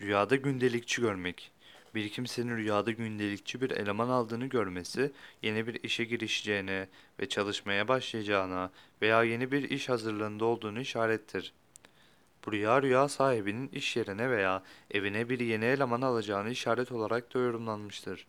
Rüyada gündelikçi görmek. Bir kimsenin rüyada gündelikçi bir eleman aldığını görmesi, yeni bir işe girişeceğine ve çalışmaya başlayacağına veya yeni bir iş hazırlığında olduğunu işarettir. Bu rüya rüya sahibinin iş yerine veya evine bir yeni eleman alacağını işaret olarak da yorumlanmıştır.